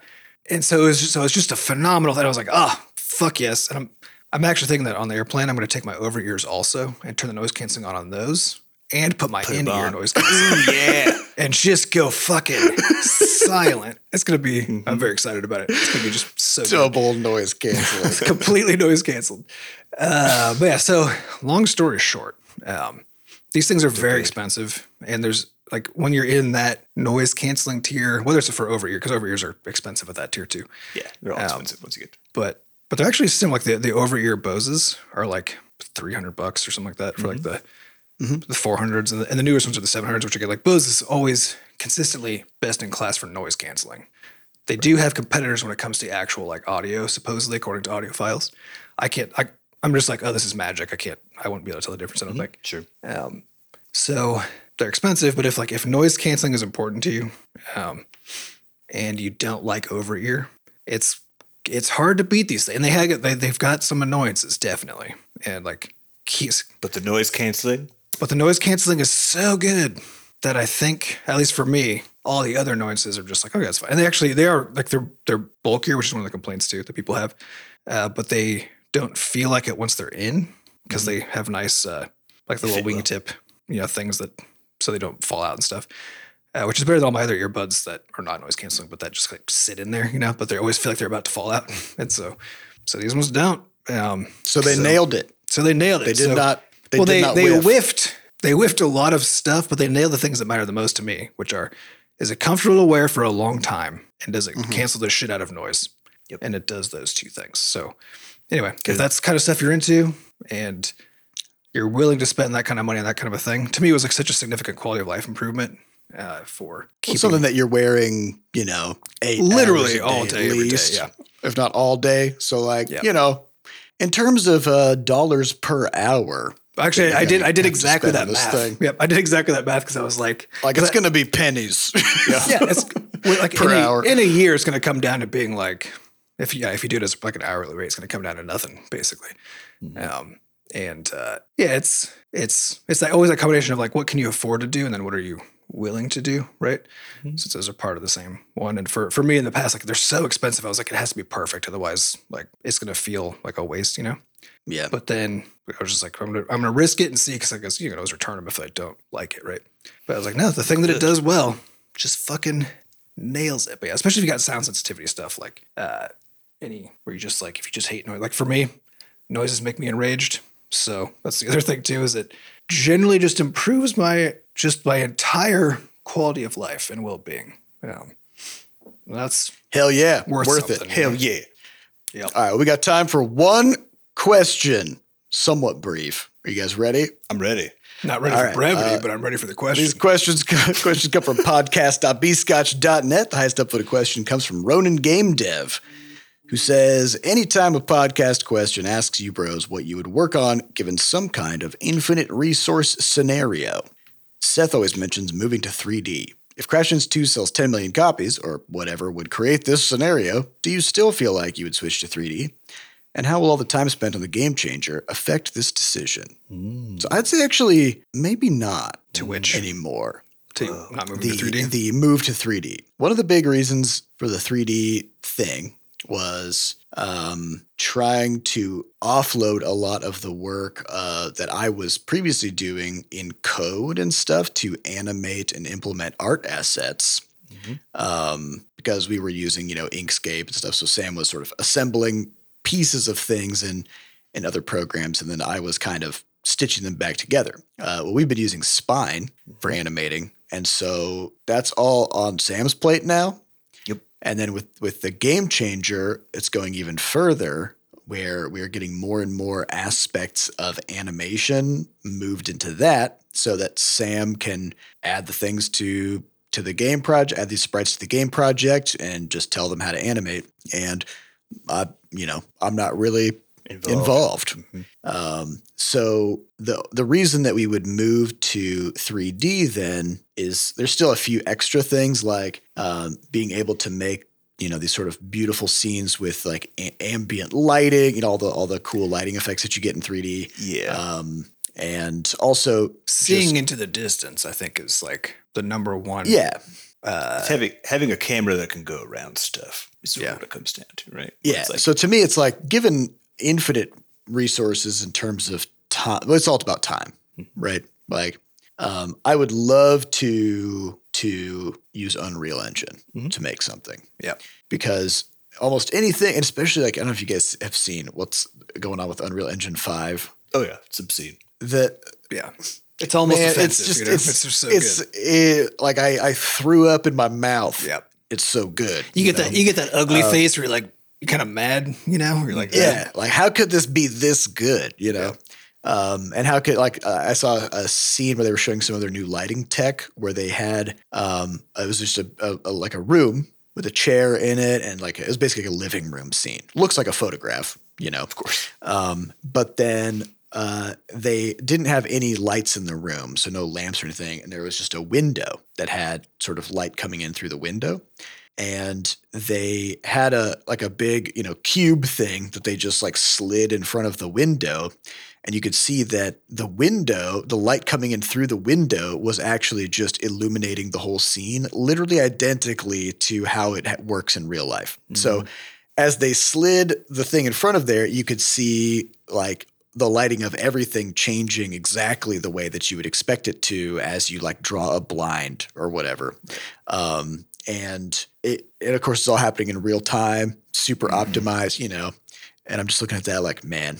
and so it was just so it was just a phenomenal thing. I was like, oh fuck yes, and I'm I'm actually thinking that on the airplane I'm going to take my over ears also and turn the noise canceling on on those and put my in ear noise canceling yeah. and just go fucking silent. It's going to be. I'm very excited about it. It's going to be just so good Double noise canceling. completely noise canceled. Uh, but yeah, so long story short, um, these things are very expensive, and there's like when you're in that noise canceling tier, whether it's for over ear, because over ears are expensive at that tier too. Yeah. They're all Um, expensive once you get. But but they're actually similar. Like the the over ear Boses are like 300 bucks or something like that for like the the 400s and the, and the newest ones are the 700s, which I get like Bose is always consistently best in class for noise canceling. They do have competitors when it comes to actual like audio, supposedly according to audiophiles. I can't. I I'm just like, oh, this is magic. I can't. I won't be able to tell the difference. I don't think. Sure. Um, so they're expensive, but if like if noise canceling is important to you, um, and you don't like over ear, it's it's hard to beat these things. And they have they they've got some annoyances definitely, and like keys. But the noise canceling. But the noise canceling is so good that I think, at least for me, all the other annoyances are just like, okay, that's fine. And they actually they are like they're they're bulkier, which is one of the complaints too that people have. Uh, but they don't feel like it once they're in because they have nice uh, like the little wingtip, you know, things that so they don't fall out and stuff. Uh, which is better than all my other earbuds that are not noise canceling, but that just like sit in there, you know. But they always feel like they're about to fall out, and so so these ones don't. Um, So they nailed it. so they nailed it. They did So- not. They well, did they not they whiff. whiffed. They whiffed a lot of stuff, but they nailed the things that matter the most to me, which are: is it comfortable to wear for a long time, and does it cancel the shit out of noise? Yep. And it does those two things. So, anyway, if that's the kind of stuff you're into, and you're willing to spend that kind of money on that kind of a thing, to me, it was like such a significant quality of life improvement uh, for keeping something that you're wearing, you know, eight Literally a all day, day, least, yeah. if not all day. So, like, Yeah. you know, in terms of uh, dollars per hour, Actually, I did. I did exactly that math. thing. Yep, I did exactly that math because I was like, like, it's going to be pennies. yeah, it's like Per in a, hour. in a year, it's going to come down to being like, if you, yeah, if you do it as like an hourly rate, it's going to come down to nothing basically. Um, and uh, yeah, it's it's it's like always a combination of like what can you afford to do, and then what are you willing to do, right? Since those are part of the same one. And for for me in the past, like they're so expensive, I was like, it has to be perfect, otherwise, like it's going to feel like a waste, you know. yeah. But then I was just like, I'm gonna, I'm gonna risk it and see because I guess you can always return them if I don't like it, right? But I was like, no, the thing that it does well just fucking nails it. But yeah, especially if you got sound sensitivity stuff like uh, any where you just like if you just hate noise. Like for me, noises make me enraged. So that's the other thing too is it generally just improves my just my entire quality of life and well being. Um, that's Hell yeah. Worth Worth, it. Hell yeah. All right. We got time for one question, somewhat brief. Are you guys ready? I'm ready. not ready All for right, brevity, uh, but I'm ready for the question. These questions questions come from podcast.bscotch.net. The highest upvoted question comes from Ronan Game Dev, who says, Anytime a podcast question asks you bros what you would work on given some kind of infinite resource scenario. Seth always mentions moving to 3D. If Crashlands 2 sells 10 million copies, or whatever would create this scenario, do you still feel like you would switch to 3D? And how will all the time spent on the game changer affect this decision? Hmm. So I'd say actually, maybe not To which? anymore to uh, not moving the to 3D. the move to 3D. One of the big reasons for the 3D thing was um, trying to offload a lot of the work uh, that I was previously doing in code and stuff to animate and implement art assets. Um, because we were using, you know, Inkscape and stuff. So Sam was sort of assembling pieces of things in in other programs, and then I was kind of stitching them back together. Uh, well, we've been using Spine for animating, and so that's all on Sam's plate now. And then with with the game changer, it's going even further, where we're getting more and more aspects of animation moved into that so that Sam can add the things to to the game project, add these sprites to the game project and just tell them how to animate. And I, you know, I'm not really involved. Mhm. Um, so the the reason that we would move to 3D then is there's still a few extra things like um, being able to make you know these sort of beautiful scenes with like a- ambient lighting, you know all the all the cool lighting effects that you get in 3D, Yeah. um, and also Seeing just- into the distance, I think, is like the number one. yeah Uh, having having a camera that can go around stuff is Yeah. what it comes down to, right? Where Yeah. like- so to me, it's like given infinite resources in terms of time. Well, it's all about time, Mm-hmm. right? Like, um, I would love to to use Unreal Engine Mhm. to make something. Yeah. because almost anything, and especially like I don't know if you guys have seen what's going on with Unreal Engine Five. oh yeah, it's obscene. That yeah. It's almost man, offensive. it's just you know? it's, it's, just so it's good. it- like I I threw up in my mouth. Yeah. it's so good. You get know? that. You get that ugly face where you're like, you're kind of mad. You know, you're like, yeah like how could this be this good you know? Um and how could like uh, i saw a scene where they were showing some of their new lighting tech where they had um it was just a, a, a like a room with a chair in it and like it was basically like a living room scene. Looks like a photograph you know? Of course. Um but then uh, they didn't have any lights in the room, so no lamps or anything, and there was just a window that had sort of light coming in through the window and they had a like a big you know cube thing that they just like slid in front of the window and you could see that the window the light coming in through the window was actually just illuminating the whole scene literally identically to how it works in real life. So as they slid the thing in front of there you could see like the lighting of everything changing exactly the way that you would expect it to as you like draw a blind or whatever. Um, and it, and of course, it's all happening in real time, super Mm-hmm. optimized, you know. And I'm just looking at that like, man,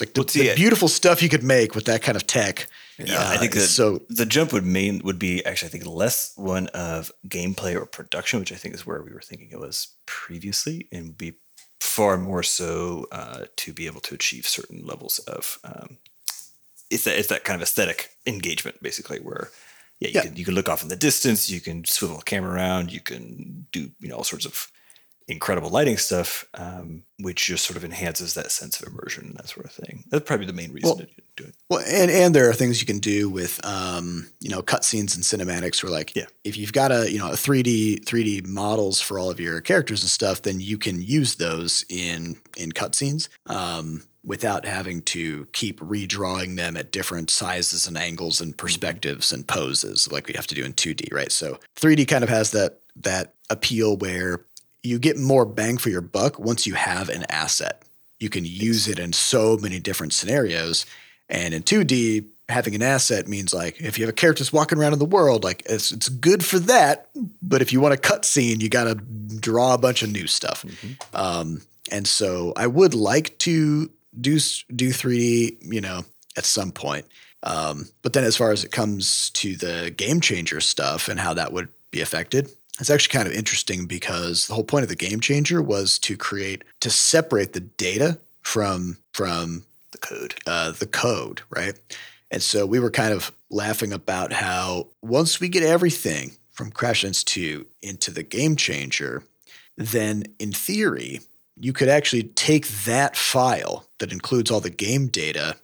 like the, Well, see, the beautiful stuff you could make with that kind of tech. Yeah, I uh, think that so. the jump would main would be actually I think less one of gameplay or production, which I think is where we were thinking it was previously, and be far more so uh, to be able to achieve certain levels of um, it's that it's that kind of aesthetic engagement basically where yeah you Yeah. can you can look off in the distance, you can swivel the camera around, you can do you know all sorts of incredible lighting stuff, um, which just sort of enhances that sense of immersion and that sort of thing. That's probably the main reason Well, to do it. Well, and and there are things you can do with, um, you know, cutscenes and cinematics. Where like, Yeah. if you've got a, you know, a three D three D models for all of your characters and stuff, then you can use those in in cutscenes. Um, without having to keep redrawing them at different sizes and angles and perspectives and poses like we have to do in 2D, right? So 3D kind of has that that appeal where you get more bang for your buck once you have an asset. You can use it in so many different scenarios. And in 2D, having an asset means like if you have a character that's walking around in the world, like it's it's good for that. But if you want a cutscene, you got to draw a bunch of new stuff. Um, and so I would like to do do 3D, you know, at some point. Um, but then as far as it comes to the game changer stuff and how that would be affected, it's actually kind of interesting because the whole point of the game changer was to create to separate the data from from The code. uh, the code, right? And so we were kind of laughing about how once we get everything from Crashlands 2 into the game changer, then in theory, you could actually take that file that includes all the game data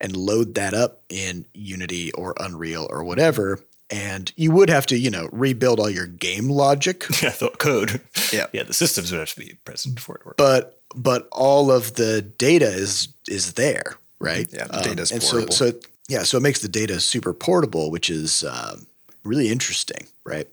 and load that up in Unity or Unreal or whatever. And you would have to, you know, rebuild all your game logic, Yeah, the code. Yeah. yeah. The systems would have to be present for it to work. but but all of the data is is there, right? Yeah, the data's and portable. So, so yeah, so it makes the data super portable, which is um, really interesting, right?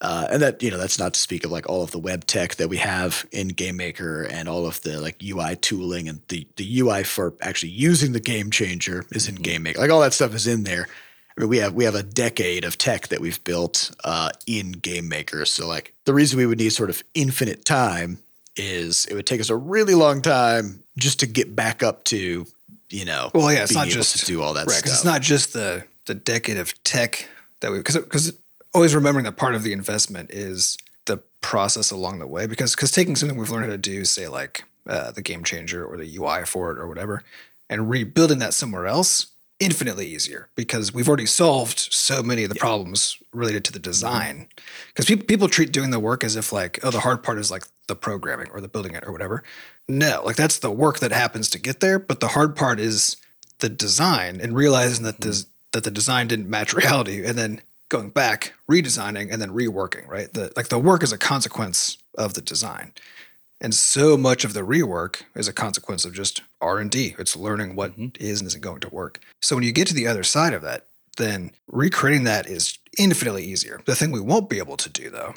Uh, and that you know that's not to speak of like all of the web tech that we have in GameMaker and all of the like UI tooling and the the UI for actually using the game changer is in GameMaker. Like all that stuff is in there. I mean, we have we have a decade of tech that we've built uh, in GameMaker. So like the reason we would need sort of infinite time is it would take us a really long time just to get back up to you know Well, yeah, it's being not just to do all that right, stuff. It's not just the the decade of tech that we because because always remembering that part of the investment is the process along the way because because taking something we've learned how to do, say like uh, the game changer or the UI for it or whatever, and rebuilding that somewhere else infinitely easier because we've already solved so many of the problems related to the design. Because people people treat doing the work as if like oh the hard part is like the programming or the building it or whatever. No, like that's the work that happens to get there, but the hard part is the design and realizing that this that the design didn't match reality and then going back, redesigning and then reworking, right? The like the work is a consequence of the design. And so much of the rework is a consequence of just R&D. It's learning what mm-hmm. is and isn't going to work. So when you get to the other side of that, then recreating that is infinitely easier. The thing we won't be able to do though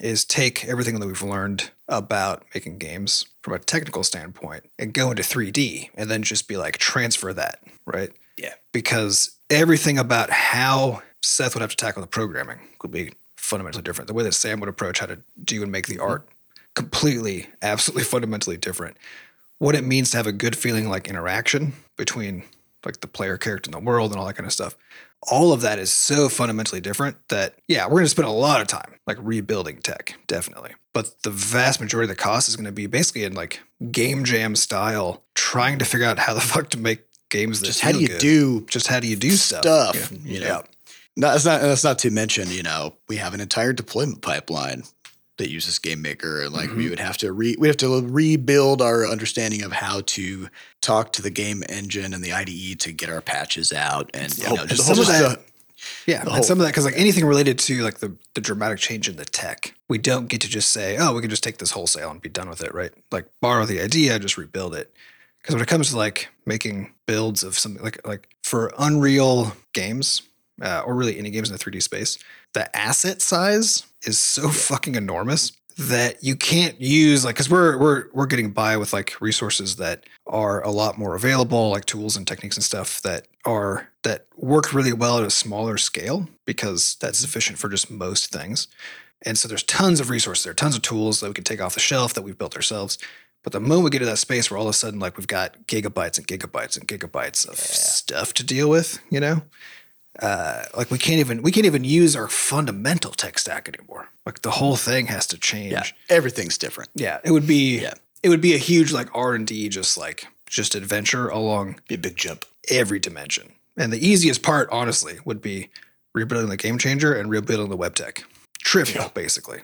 is take everything that we've learned about making games from a technical standpoint and go into 3D and then just be like transfer that, right? Yeah. Because everything about how Seth would have to tackle the programming would be fundamentally different. The way that Sam would approach how to do and make the mm-hmm. art completely, absolutely fundamentally different. What it means to have a good feeling like interaction between like the player character in the world and all that kind of stuff. All of that is so fundamentally different that yeah, we're gonna spend a lot of time like rebuilding tech, definitely. But the vast majority of the cost is gonna be basically in like game jam style, trying to figure out how the fuck to make games that Just how do you good. do just how do you do stuff? stuff, Yeah. you know? Yeah. No, that's not that's not to mention, you know, we have an entire deployment pipeline that uses Game Maker, and like we Mhm. would have to re we have to rebuild our understanding of how to talk to the game engine and the IDE to get our patches out, and you know, just some of that. Yeah, and some of that because like anything related to like the the dramatic change in the tech, we don't get to just say, oh, we can just take this wholesale and be done with it, right? Like borrow the idea, just rebuild it. Because when it comes to like making builds of something like like for Unreal games uh, or really any games in the 3D space, the asset size is so fucking enormous that you can't use like because we're we're we're getting by with like resources that are a lot more available like tools and techniques and stuff that are that work really well at a smaller scale because that's sufficient for just most things. And so there's tons of resources there tons of tools that we can take off the shelf that we've built ourselves. But the moment we get to that space where all of a sudden like we've got gigabytes and gigabytes and gigabytes of stuff to deal with you know uh, like we can't even we can't even use our fundamental tech stack anymore. Like the whole thing has to change. Yeah, Yeah, everything's different. Yeah, it would be Yeah. it would be a huge like R and D just like just adventure along Be a big jump. every dimension. And the easiest part, honestly, would be rebuilding the game changer and rebuilding the web tech. Trivial, basically,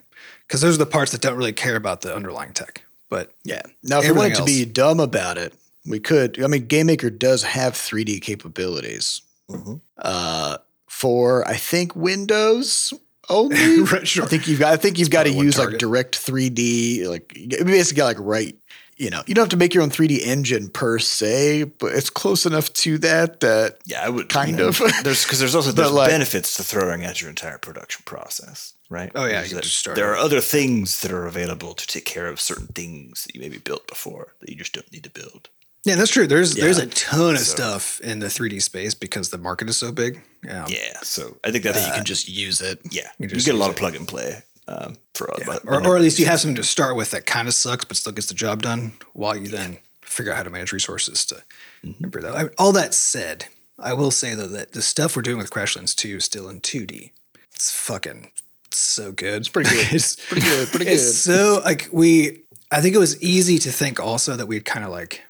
because those are the parts that don't really care about the underlying tech. But Yeah. Now, if we wanted Everything to be dumb about it, we could. I mean, Game Maker does have 3D capabilities Mhm. uh, for I think Windows only. Right, sure. I think you've got. I think you've got to probably one use like. Direct 3D. Like basically like right. You know, you don't have to make your own 3D engine per se, but it's close enough to that that Yeah, I would Kind you know, of. There's because there's also But, there's like- benefits to throwing out your entire production process, right? Oh, yeah, you just start There are other things that are available to take care of certain things that you maybe built before that you just don't need to build. Yeah, that's true. There's there's a ton of So- stuff in the 3D space because the market is so big. Um, Yeah, so I think that you can just use it. yeah. you You, get a lot it. of plug and play um, for Yeah. but- Or, or at least you have something to start with that kind of sucks, but still gets the job done while you then figure out how to manage resources to Mm-hmm. improve that. I- all that said, I will say though that the stuff we're doing with Crashlands 2 is still in 2D. It's fucking so good. It's pretty good. it's Pretty good. Pretty good. it's so like we I think it was easy to think also that we'd kind of like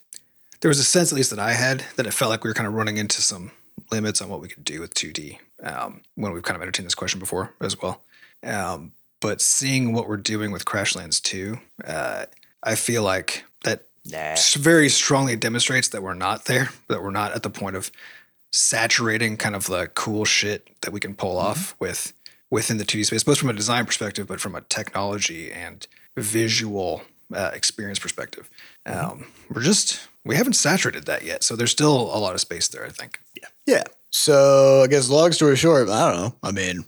there was a sense at least that I had that it felt like we were kind of running into some limits on what we could do with 2D um, when we've kind of entertained this question before as well. Um, but seeing what we're doing with Crashlands 2, uh, I feel like that Nah. very strongly demonstrates that we're not there, that we're not at the point of saturating kind of the cool shit that we can pull off with within the 2D space, both from a design perspective, but from a technology and visual uh, experience perspective. Um, we're just we haven't saturated that yet, so there's still a lot of space there. I think. Yeah. Yeah. So I guess long story short, I don't know. I mean,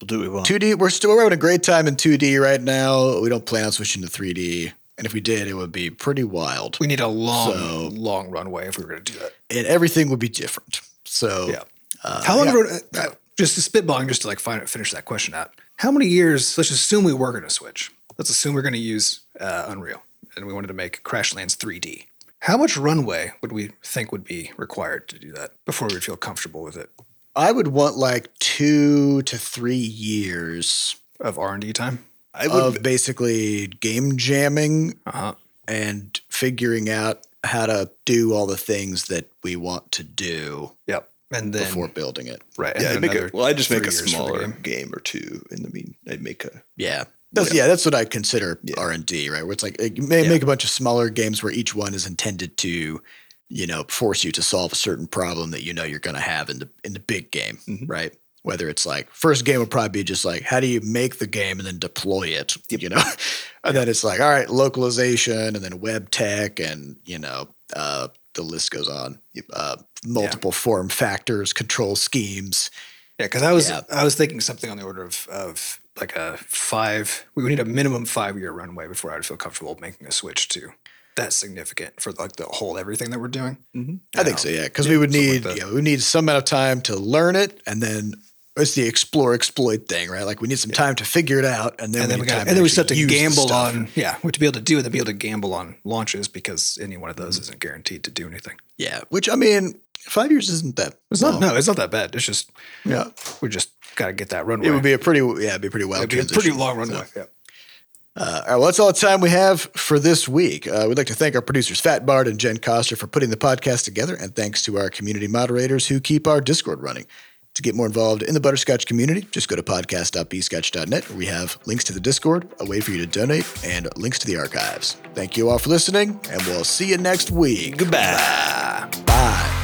We'll do what we want. 2D. We're still we're having a great time in 2D right now. We don't plan on switching to 3D, and if we did, it would be pretty wild, We need a long, So- long runway if we were going to do that. and everything would be different. So Yeah. uh, How long? yeah. wrote- uh, just to spitballing, just to like find, finish that question out. How many years? Let's assume we were going to switch. Let's assume we're going to use uh, Unreal, and we wanted to make Crashlands 3D. How much runway would we think would be required to do that before we would feel comfortable with it I would want like two to three years of R and D time? I would of basically game jamming Uh huh. and figuring out how to do all the things that we want to do Yep. And then before building it. right. Yeah, I'd make a, well, I just make a the smaller game. game. or two, and I mean, I'd make a Yeah. That's, yeah, that's what I consider Yeah. R and D, right? Where it's like like, you may Yeah. make a bunch of smaller games where each one is intended to, you know, force you to solve a certain problem that you know you're going to have in the in the big game, Mhm. right? Whether it's like first game would probably be just like how do you make the game and then deploy it, you know, and then it's like all right, localization and then web tech and you know uh, the list goes on. Uh, multiple form factors, control schemes. Yeah, because I was Yeah. I was thinking something on the order of of like a five. We would need a minimum five year runway before I'd feel comfortable making a switch to that significant for like the whole everything that we're doing. I think so, yeah, because we would something like need that. you know, we need some amount of time to learn it, and then it's the explore exploit thing, right? Like we need some time to figure it out, and then And then we we got time and then we actually start to gamble on yeah, what to be able to do and then be able to gamble on launches because any one of those Mm-hmm. isn't guaranteed to do anything. yeah. Which I mean, five years isn't that. It's not no, it's not that bad. It's just Yeah, we're just gotta get that runway. it would be a pretty yeah, it'd be pretty wild. It'd be a pretty long runway. Yeah. Uh, all right, well, that's all the time we have for this week. Uh, we'd like to thank our producers, Fat Bard and Jen Coster, for putting the podcast together, and thanks to our community moderators who keep our Discord running. To get more involved in the Butterscotch community, just go to podcast.bscotch.net where we have links to the Discord, a way for you to donate, and links to the archives. Thank you all for listening, and we'll see you next week. goodbye.